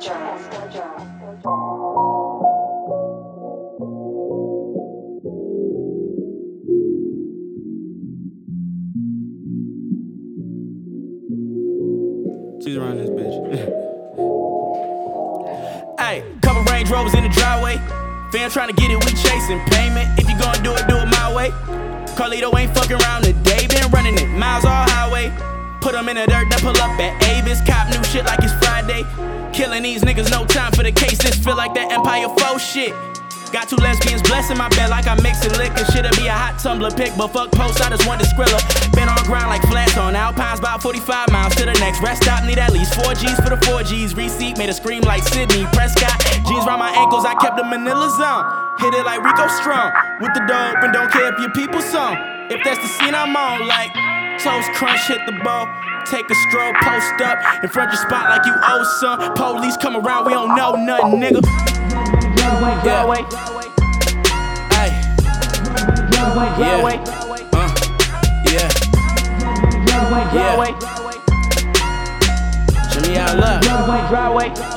She's around this bitch. hey, couple Range Rovers in the driveway. Fam trying to get it, we chasing payment. If you gonna do it, do it my way. Carlito ain't fucking around today, been running it miles all highway. Put 'em in the dirt, then pull up at Avis. Cop new shit like it's Friday. Killing these niggas, no time for the case. This feel like that Empire 4 shit. Got two lesbians blessing my bed like I'm mixing liquor. Shit'll be a hot tumbler pick, but fuck post, I just want to skrilla. Been on the ground like flats on Alpines, about 45 miles to the next rest stop. Need at least 4 G's for the 4 G's. Receipt made a scream like Sidney Prescott. Jeans round my ankles, I kept the manila zone. Hit it like Rico Strong. With the door open, don't care if your people song. If that's the scene I'm on, like toast crunch, hit the ball. Take a stroll, post up in front of your spot like you owe some. Police come around, we don't know nothing, nigga. Yeah. Hey. Yeah. Uh. Yeah. Yeah. Show me out love.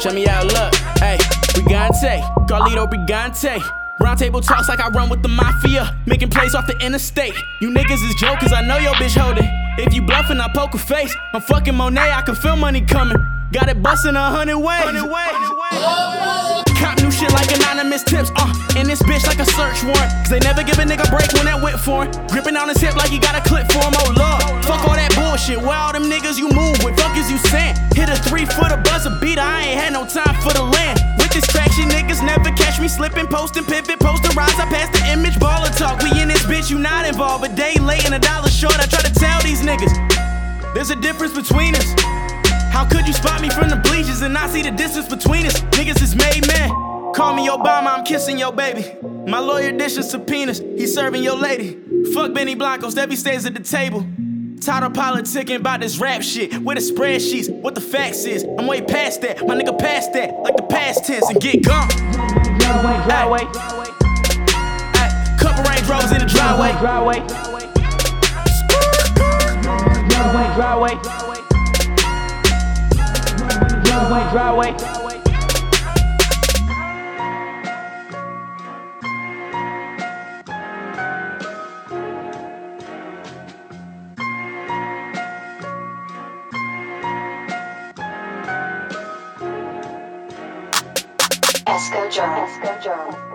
Show me out love. Hey, Brigante, Carlito Brigante. Round table talks like I run with the mafia, making plays off the interstate. You niggas is jokers, I know your bitch. If bluffing, I poke a face. I'm fucking Monet, I can feel money coming. Got it busting a hundred ways. Cop new shit like anonymous tips, uh, in this bitch like a search warrant. Cause they never give a nigga break when that whip for him. Gripping on his hip like he got a clip for him, oh lord. Fuck all that bullshit, where all them niggas you move with, fuck is you saying? Hit a three footer buzzer beater, I ain't had no time for the land. With this traction, niggas never catch me slipping, posting, pivot, rise. I pass the image, baller talk. We in this bitch, you not involved. A day late and a dollar short, I try to tell these niggas. There's a difference between us. How could you spot me from the bleachers and not see the distance between us? Niggas is made man. Call me Obama, I'm kissing your baby. My lawyer dishing subpoenas, he's serving your lady. Fuck Benny Blancos, Debbie stays at the table. Tired of politicking about this rap shit. Where the spreadsheets, what the facts is. I'm way past that, my nigga past that, like the past tense and get gone. Driveway, Ay, couple Range Rovers in the driveway. Driveway, driveway, driveway driveway, driveway. Esco Jerm. Esco Jerm.